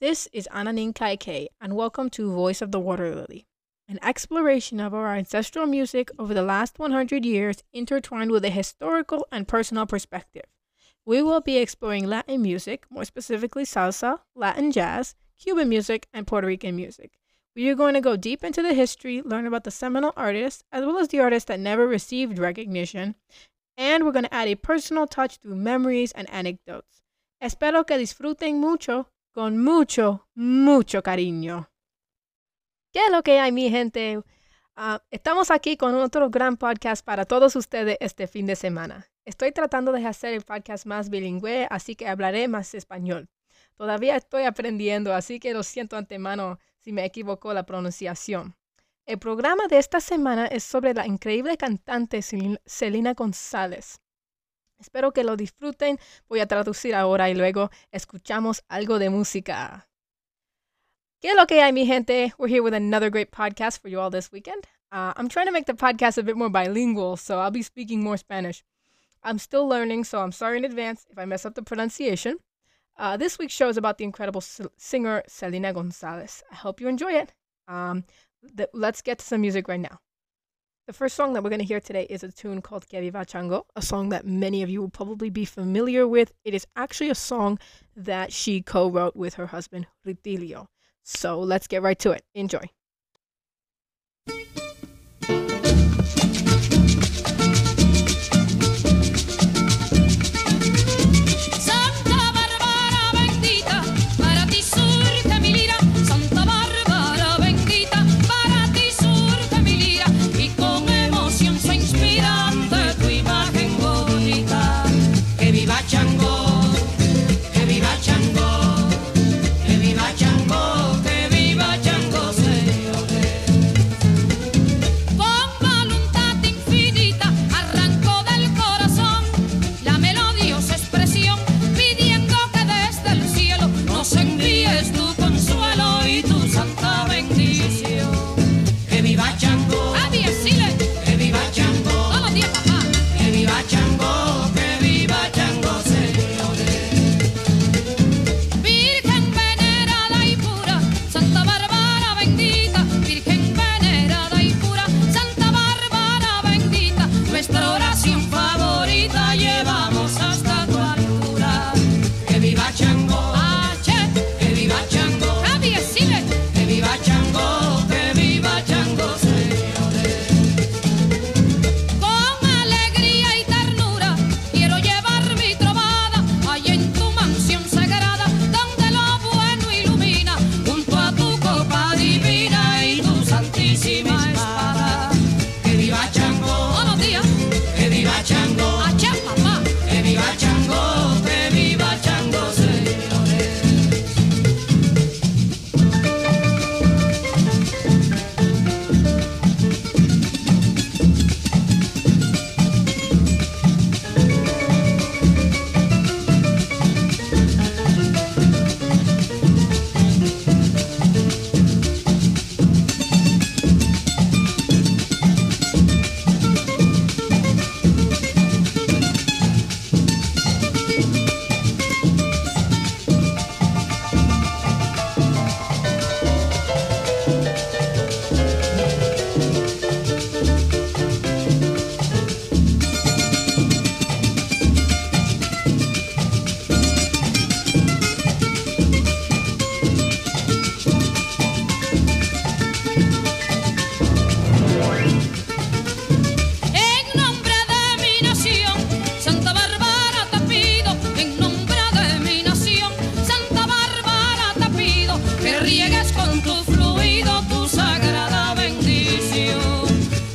This is Ananin Kaike, and welcome to Voice of the Water Lily, an exploration of our ancestral music over the last 100 years intertwined with a historical and personal perspective. We will be exploring Latin music, more specifically salsa, Latin jazz, Cuban music, and Puerto Rican music. We are going to go deep into the history, learn about the seminal artists, as well as the artists that never received recognition, and we're going to add a personal touch through memories and anecdotes. Espero que disfruten mucho, con mucho, mucho cariño. ¿Qué es lo que hay, mi gente? Uh, estamos aquí con otro gran podcast para todos ustedes este fin de semana. Estoy tratando de hacer el podcast más bilingüe, así que hablaré más español. Todavía estoy aprendiendo, así que lo siento antemano si me equivocó la pronunciación. El programa de esta semana es sobre la increíble cantante Selena González. Espero que lo disfruten. Voy a traducir ahora y luego escuchamos algo de música. ¿Qué es lo que hay, mi gente? We're here with another great podcast for you all this weekend. Uh, I'm trying to make the podcast a bit more bilingual, so I'll be speaking more Spanish. I'm still learning, so I'm sorry in advance if I mess up the pronunciation. Uh, this week's show is about the incredible singer Selena Gonzalez. I hope you enjoy it. Um, let's get to some music right now. The first song that we're going to hear today is a tune called Que Viva Chango, a song that many of you will probably be familiar with. It is actually a song that she co wrote with her husband, Rutilio. So let's get right to it. Enjoy.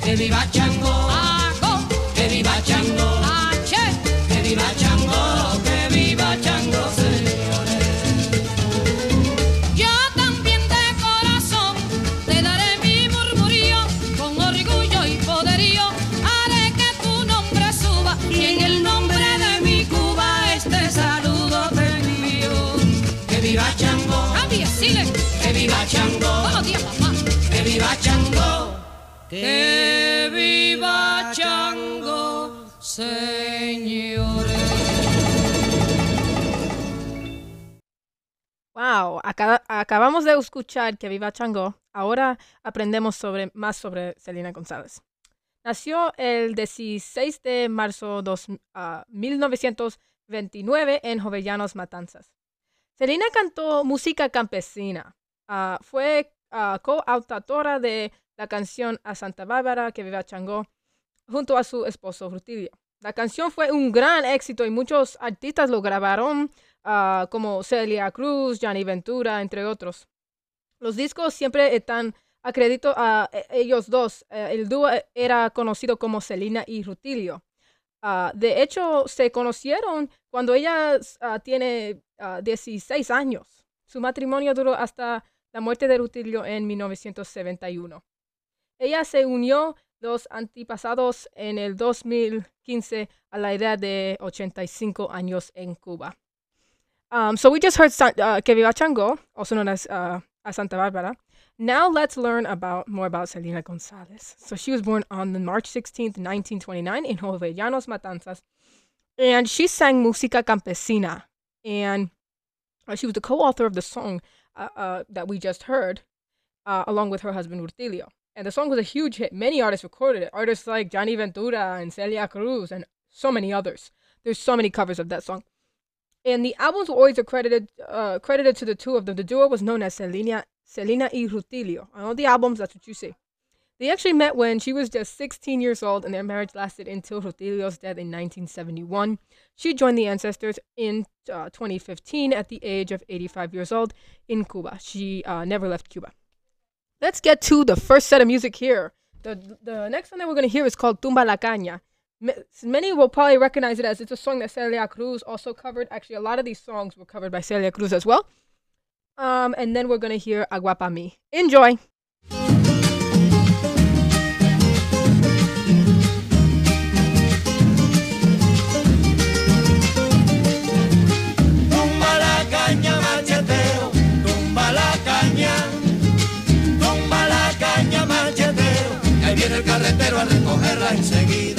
que viva Chango. Acabamos de escuchar que viva Chango. Ahora aprendemos más sobre Selena González. Nació el 16 de marzo de 1929 en Jovellanos, Matanzas. Selena cantó música campesina. Ah, fue uh, coautora de la canción A Santa Bárbara, que viva Chango, junto a su esposo Rutilio. La canción fue un gran éxito y muchos artistas lo grabaron, ah, como Celia Cruz, Johnny Ventura, entre otros. Los discos siempre están a a e, ellos dos. Eh, el dúo era conocido como Celina y Rutilio. Ah, de hecho, se conocieron cuando ella uh, tiene 16 años. Su matrimonio duró hasta la muerte de Rutilio en 1971. Ella se unió los antepasados en el 2015 a la edad de 85 años en Cuba. Um, so we just heard uh, Que Viva Chango, also known as uh, Santa Barbara. Now let's learn about more about Selena Gonzalez. So she was born on March 16th, 1929 in Jovellanos, Matanzas. And she sang Música Campesina. And uh, she was the co-author of the song uh, uh, that we just heard, uh, along with her husband Rutilio. And the song was a huge hit. Many artists recorded it. Artists like Johnny Ventura and Celia Cruz and so many others. There's so many covers of that song. And the albums were always accredited uh, credited to the two of them. The duo was known as Selena, Selena y Rutilio. On all the albums, that's what you see. They actually met when she was just 16 years old, and their marriage lasted until Rutilio's death in 1971. She joined the Ancestors in uh, 2015 at the age of 85 years old in Cuba. She uh, never left Cuba. Let's get to the first set of music here. The, the next one that we're going to hear is called Tumba la Caña. Many will probably recognize it as it's a song that Celia Cruz also covered. Actually, a lot of these songs were covered by Celia Cruz as well. Um, and then we're going to hear Agua Mi. Enjoy! Viene el carretero a recogerla enseguida.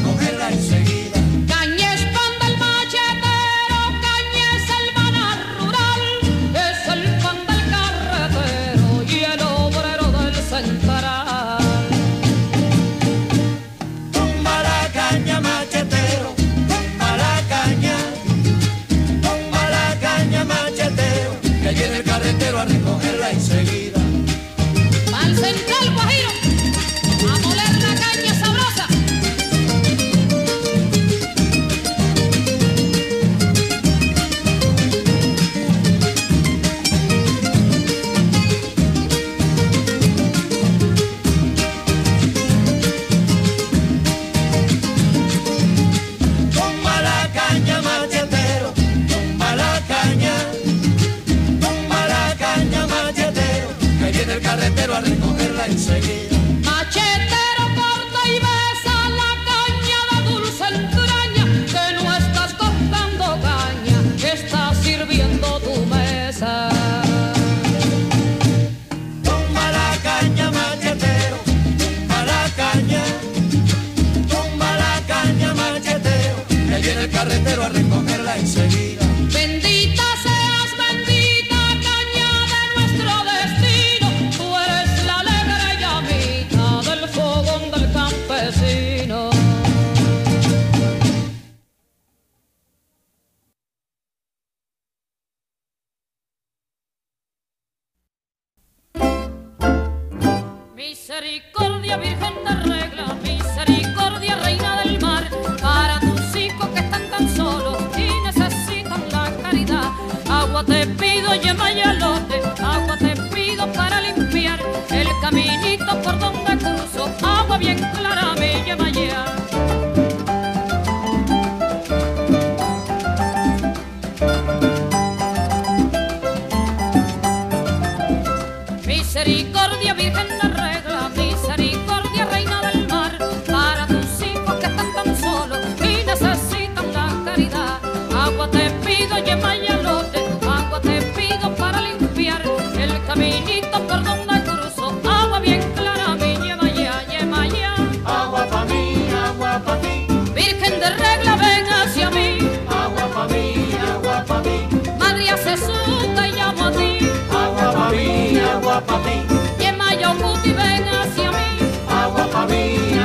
agua pa' ti, Y en Mayocuti ven hacia mí, agua pa' mí,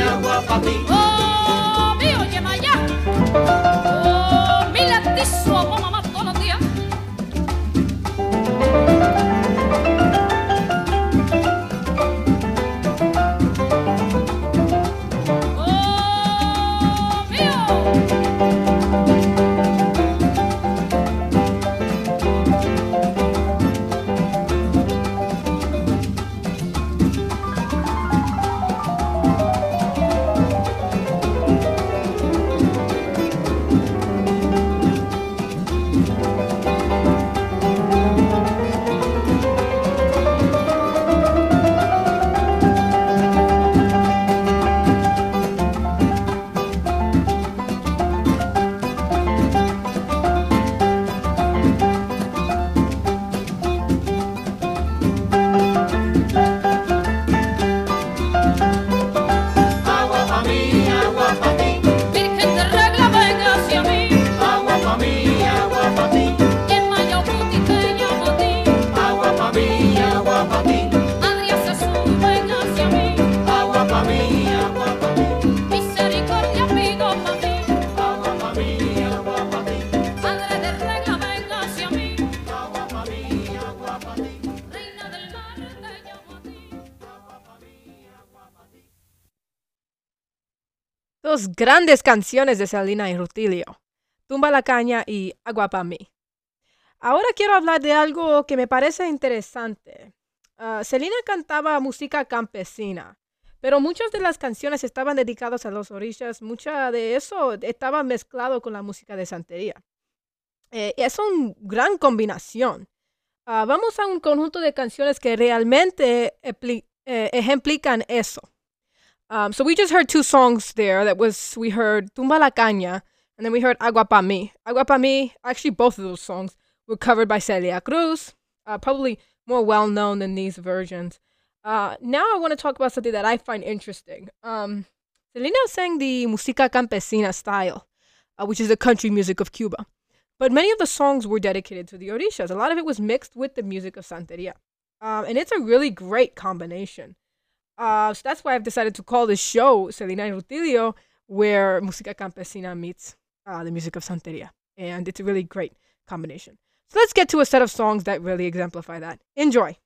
agua pa' ti, grandes canciones de Selena y Rutilio, Tumba la caña y Agua pa' mí. Ahora quiero hablar de algo que me parece interesante. Selena cantaba música campesina, pero muchas de las canciones estaban dedicadas a los orillas, mucha de eso estaba mezclado con la música de santería. Eh, es una gran combinación. Ah, vamos a un conjunto de canciones que realmente eh, ejemplifican eso. Um, so we just heard two songs there. That was we heard Tumba la Caña, and then we heard Agua pa mí. Agua pa mí. Actually, both of those songs were covered by Celia Cruz. Uh, probably more well known than these versions. Uh, now I want to talk about something that I find interesting. Um, Selena sang the música campesina style, uh, which is the country music of Cuba. But many of the songs were dedicated to the orishas. A lot of it was mixed with the music of Santeria. Um, and it's a really great combination. Uh, so that's why I've decided to call this show Selena y Rutilio, where música campesina meets uh, the music of Santeria. And it's a really great combination. So let's get to a set of songs that really exemplify that. Enjoy.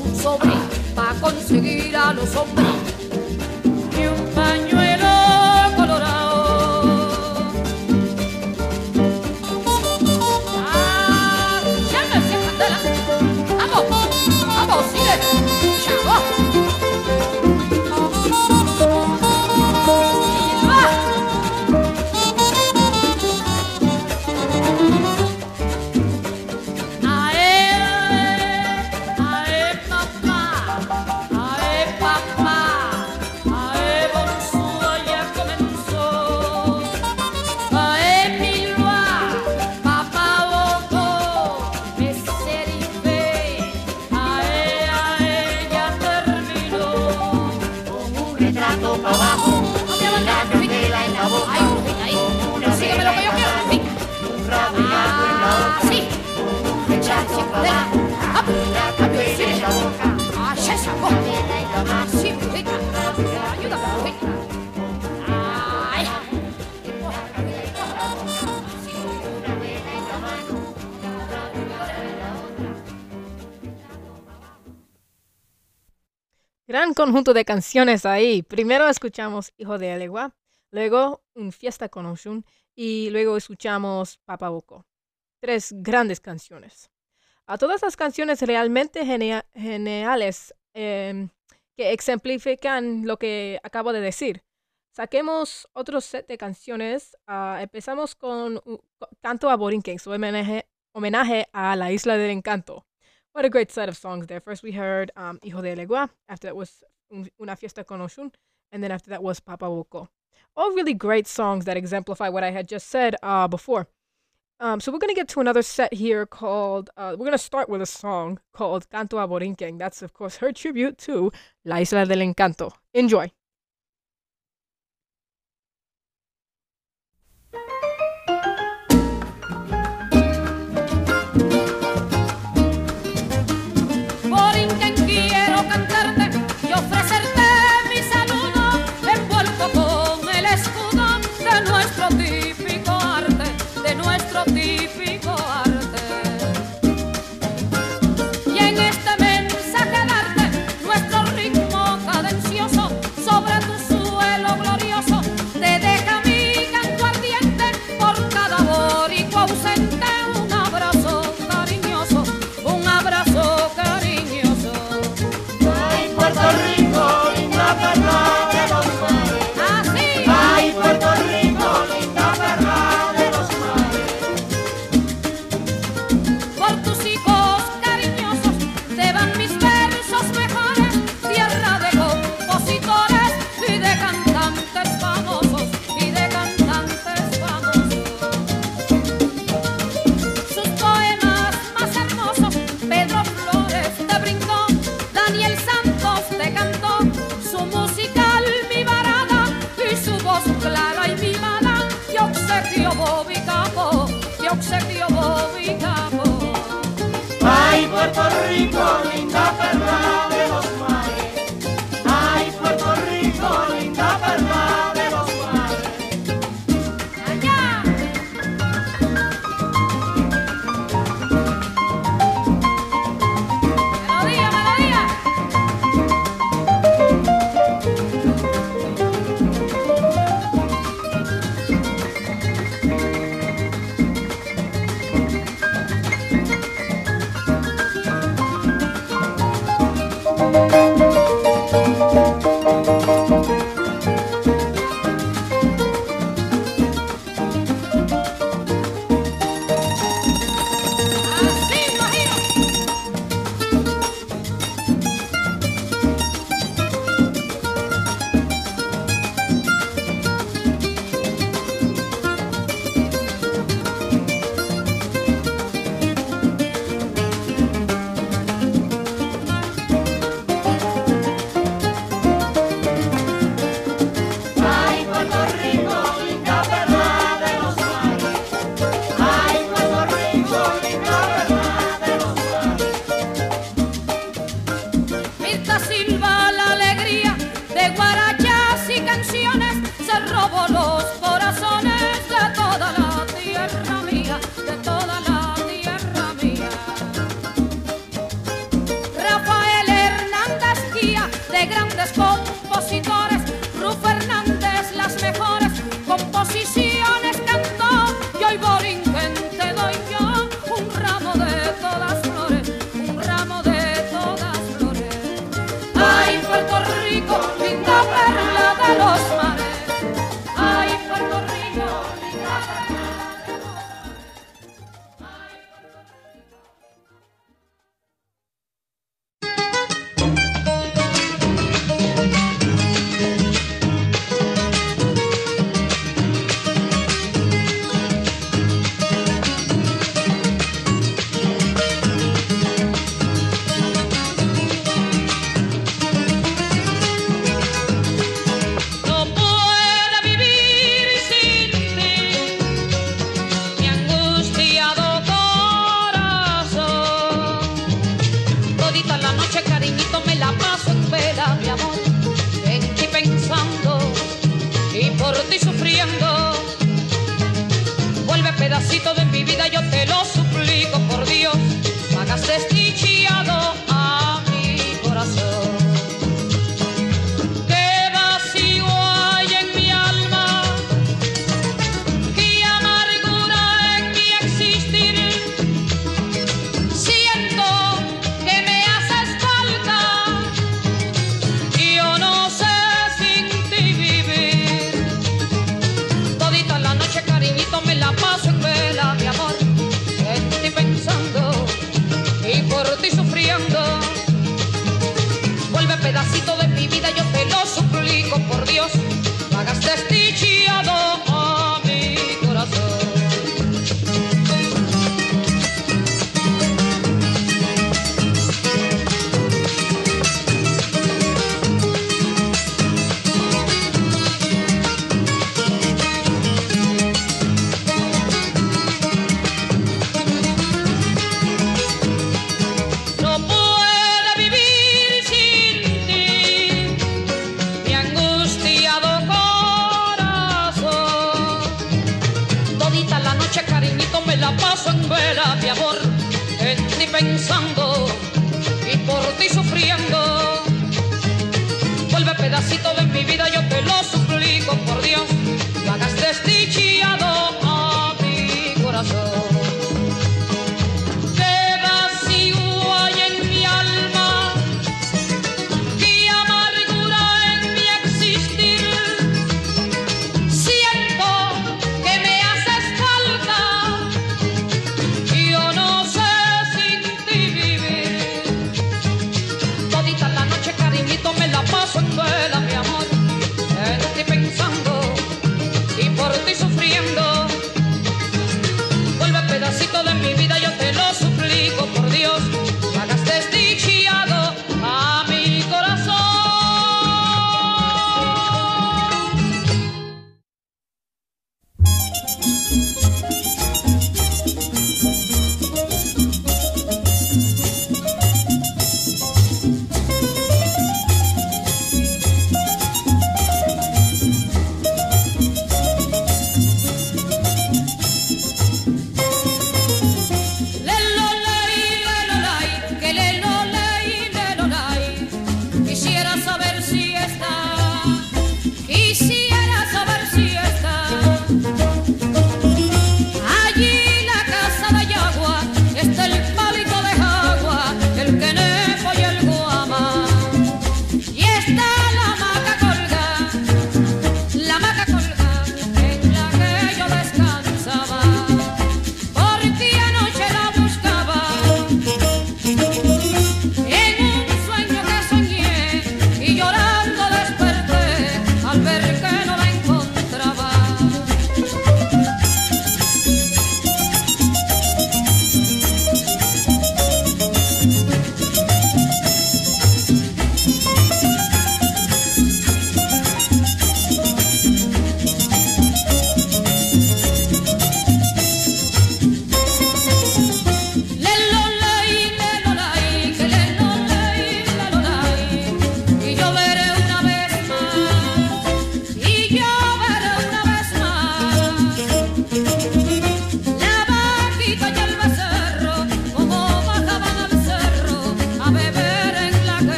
Un sobre para conseguir a los hombres. Gran conjunto de canciones ahí. Primero escuchamos Hijo de Alegua, luego Un Fiesta con Oshun y luego escuchamos Papa Boko. Tres grandes canciones. A todas las canciones realmente geniales em, que exemplifican lo que acabo de decir. Saquemos otro set de canciones. Ah, empezamos con un- Canto a Borinquen, su homenaje a la Isla del Encanto. What a great set of songs there. First we heard um, Hijo de Legua. After that was Una Fiesta con Oshun. And then after that was Papa Woko. All really great songs that exemplify what I had just said uh, before. Um, so we're going to get to another set here called, uh, we're going to start with a song called Canto a Borinquen. That's, of course, her tribute to La Isla del Encanto. Enjoy.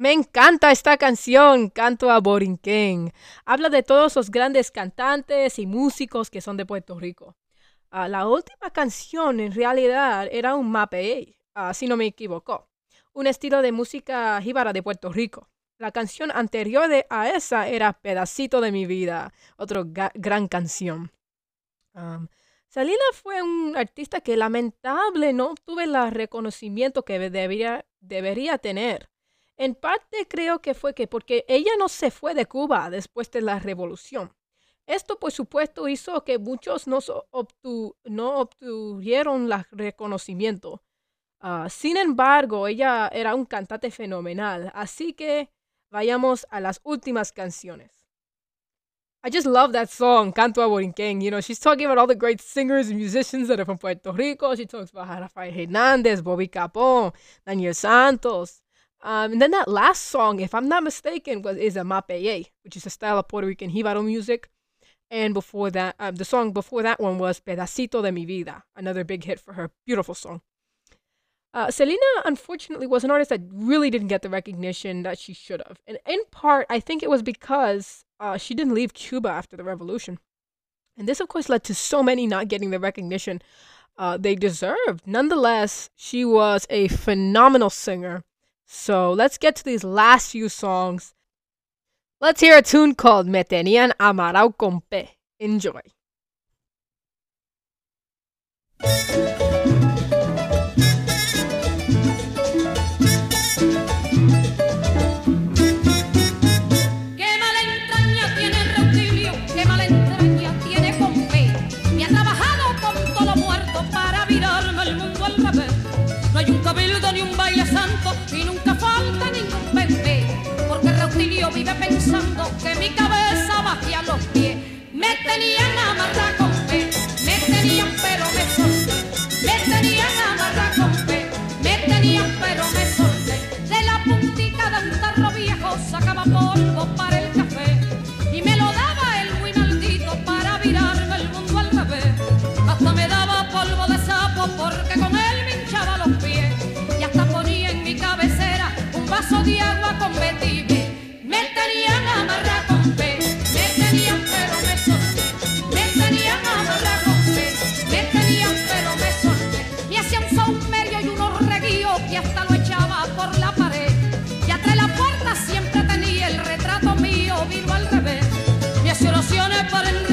Me encanta esta canción, Canto a Borinquen. Habla de todos los grandes cantantes y músicos que son de Puerto Rico. Ah, la última canción en realidad era un mape, ah, si no me equivoco, un estilo de música jíbara de Puerto Rico. La canción anterior de, a esa era Pedacito de mi vida, otra gran canción. Salina fue un artista que lamentable no tuve el reconocimiento que debería, debería tener. En parte creo que fue que porque ella no se fue de Cuba después de la revolución. Esto, por supuesto, hizo que muchos no, obtuvieron el reconocimiento. Ah, sin embargo, ella era un cantante fenomenal. Así que vayamos a las últimas canciones. I just love that song, Canto a Borinquen. You know, she's talking about all the great singers and musicians that are from Puerto Rico. She talks about Rafael Hernandez, Bobby Capon, Daniel Santos. Um, and then that last song, if I'm not mistaken, was is a mapeye, which is a style of Puerto Rican jibaro music. And before that, um, the song before that one was Pedacito de mi vida, another big hit for her. Beautiful song. Uh, Selena, unfortunately, was an artist that really didn't get the recognition that she should have. And in part, I think it was because uh, she didn't leave Cuba after the revolution. And this, of course, led to so many not getting the recognition uh, they deserved. Nonetheless, she was a phenomenal singer so let's get to these last few songs. Let's hear a tune called Me Tenían Amarao con P. Enjoy. Me tenían amarrado con fe, me tenían pero me solté. Me tenían amarrado con fe, me tenían pero me solté. De la puntita de un tarro viejo sacaba polvo para sudden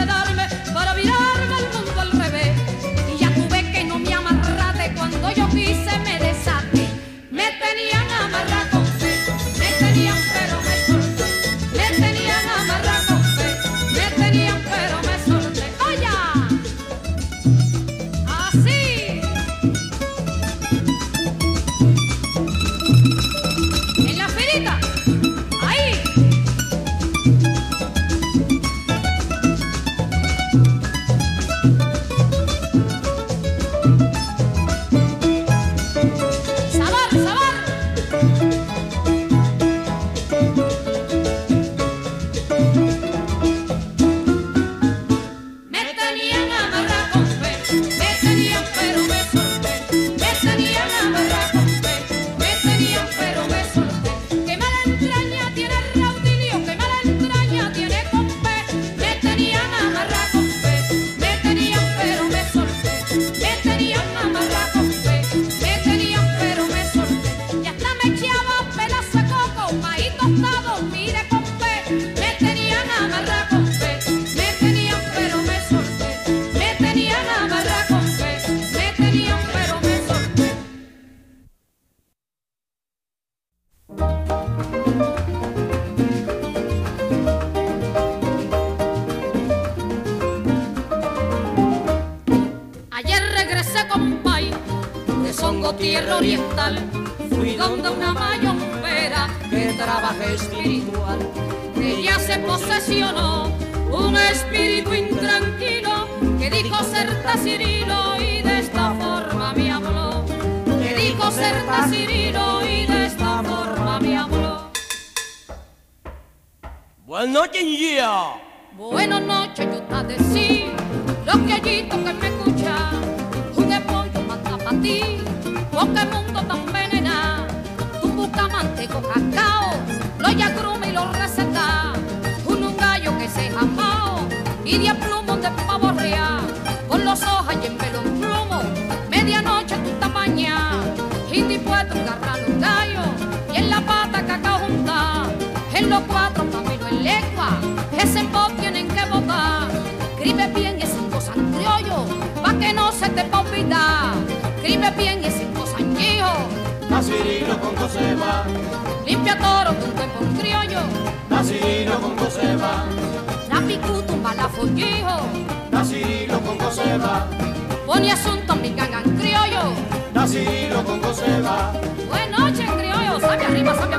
tierra oriental, fui donde una mayompera que trabaja espiritual. Ella se posesionó un espíritu intranquilo que dijo ser Cirilo y de esta forma me habló. Que dijo ser Cirilo y de esta forma me habló. Buenas noches, Gia. Buenas noches, yo te decía, los gallitos que me escuchan, un pollo mata para ti porque mundo tan venenado, tu busca manteco cacao lo yagruma y lo receta. Un, un gallo que se jamao y diez plumos de pavo. Con los ojos y en pelo un plumo, medianoche tu tamaña. Y dispuesto a agarrar un gallo y en la pata cacao junta. En los cuatro caminos en lengua, ese pop tienen que votar. Escribe bien y sin cosas criollo, pa' que no se te pa' olvidar. Escribe bien y sin cosas Nacirino con Joseba, limpia toro tu cuerpo criollo. Nacirino con Joseba, Rapicutu un balafollijo, Nacirino con Joseba, pone asunto mi gangan criollo. Nacirino con Joseba, Buenas noches, criollo, sabe arriba, sabe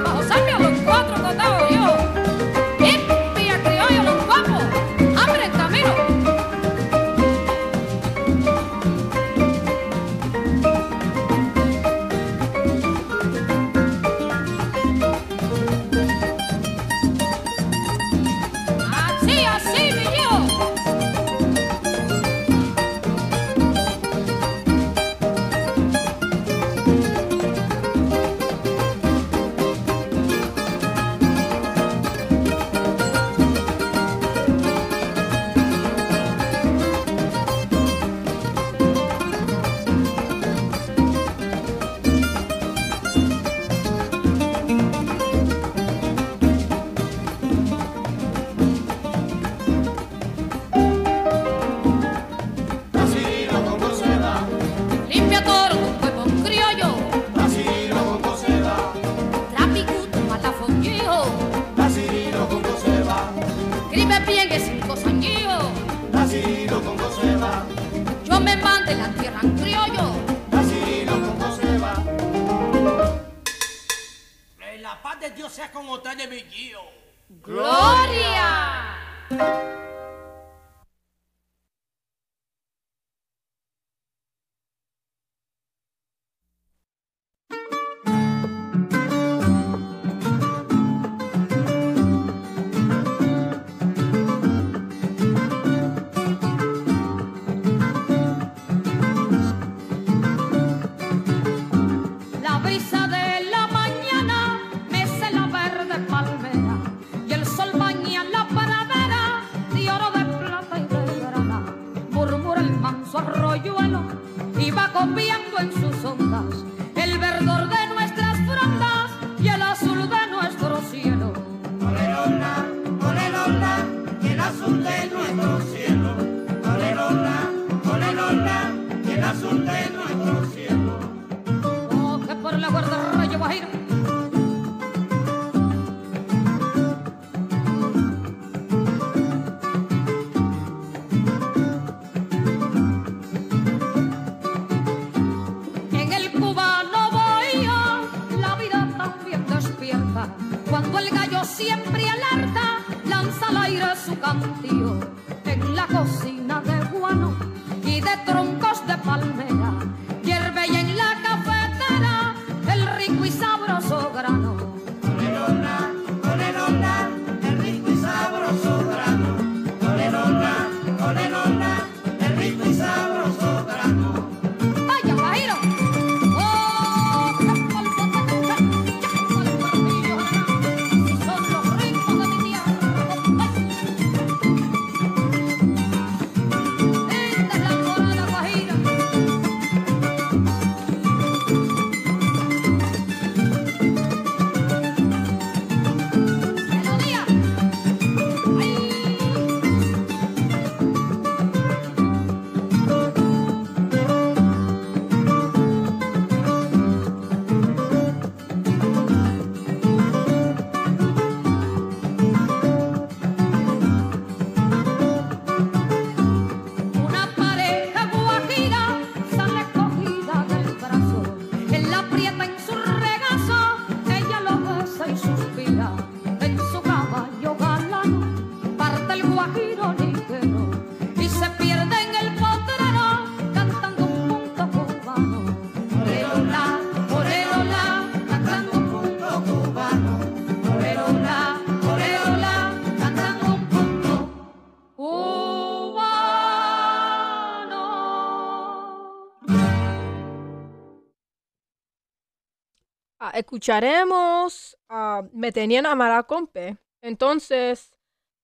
escucharemos ah, Me tenían amarrado con P. Entonces,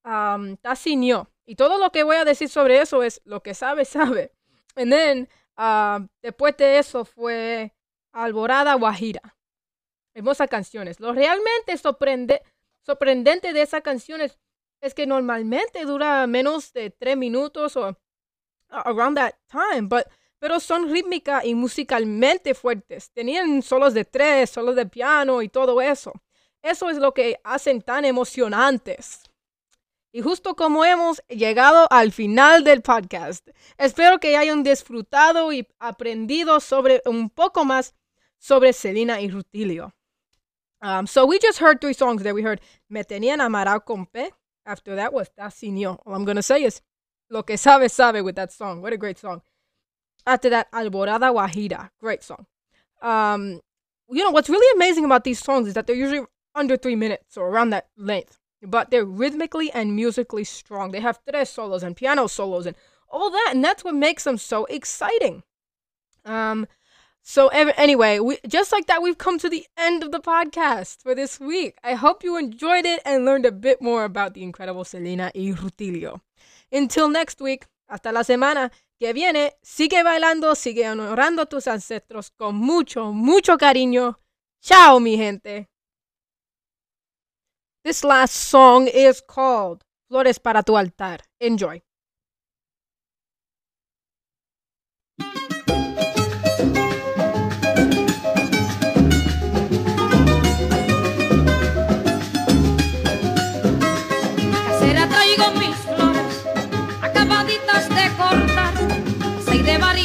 um, Tacinio. Y todo lo que voy a decir sobre eso es lo que sabe, sabe. And then, ah, después de eso fue Alborada Guajira. Hermosas canciones. Lo realmente sorprende, sorprendente de esas canciones es que normalmente dura menos de tres minutos o around that time, but, pero son rítmicas y musicalmente fuertes. Tenían solos de tres, solos de piano y todo eso. Eso es lo que hacen tan emocionantes. Y justo como hemos llegado al final del podcast, espero que hayan disfrutado y aprendido sobre un poco más sobre Selena y Rutilio. Um, so we just heard three songs that we heard. Me tenían amarrado con. After that was Tacinio. All I'm going to say is Lo que sabe, sabe with that song. What a great song. After that, Alborada Guajira. Great song. Um, you know, what's really amazing about these songs is that they're usually under three minutes or around that length. But they're rhythmically and musically strong. They have tres solos and piano solos and all that. And that's what makes them so exciting. Um, so ev- anyway, we just like that, we've come to the end of the podcast for this week. I hope you enjoyed it and learned a bit more about the incredible Selena y Rutilio. Until next week, hasta la semana que viene, sigue bailando, sigue honorando a tus ancestros con mucho, mucho cariño. Chao, mi gente. This last song is called Flores para tu altar. Enjoy.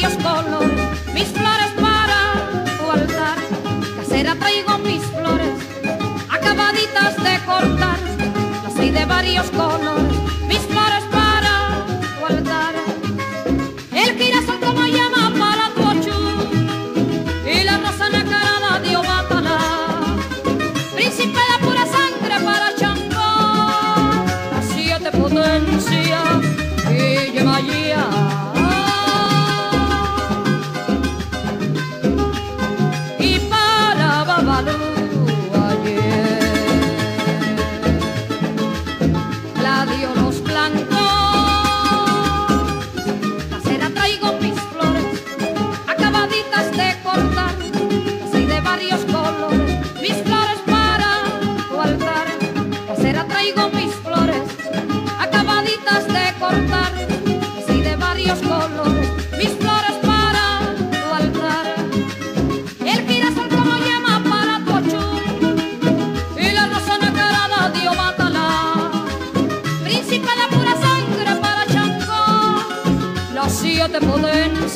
Varios colores, mis flores para tu altar. Casera traigo mis flores acabaditas de cortar, las seis de varios colores, the balloon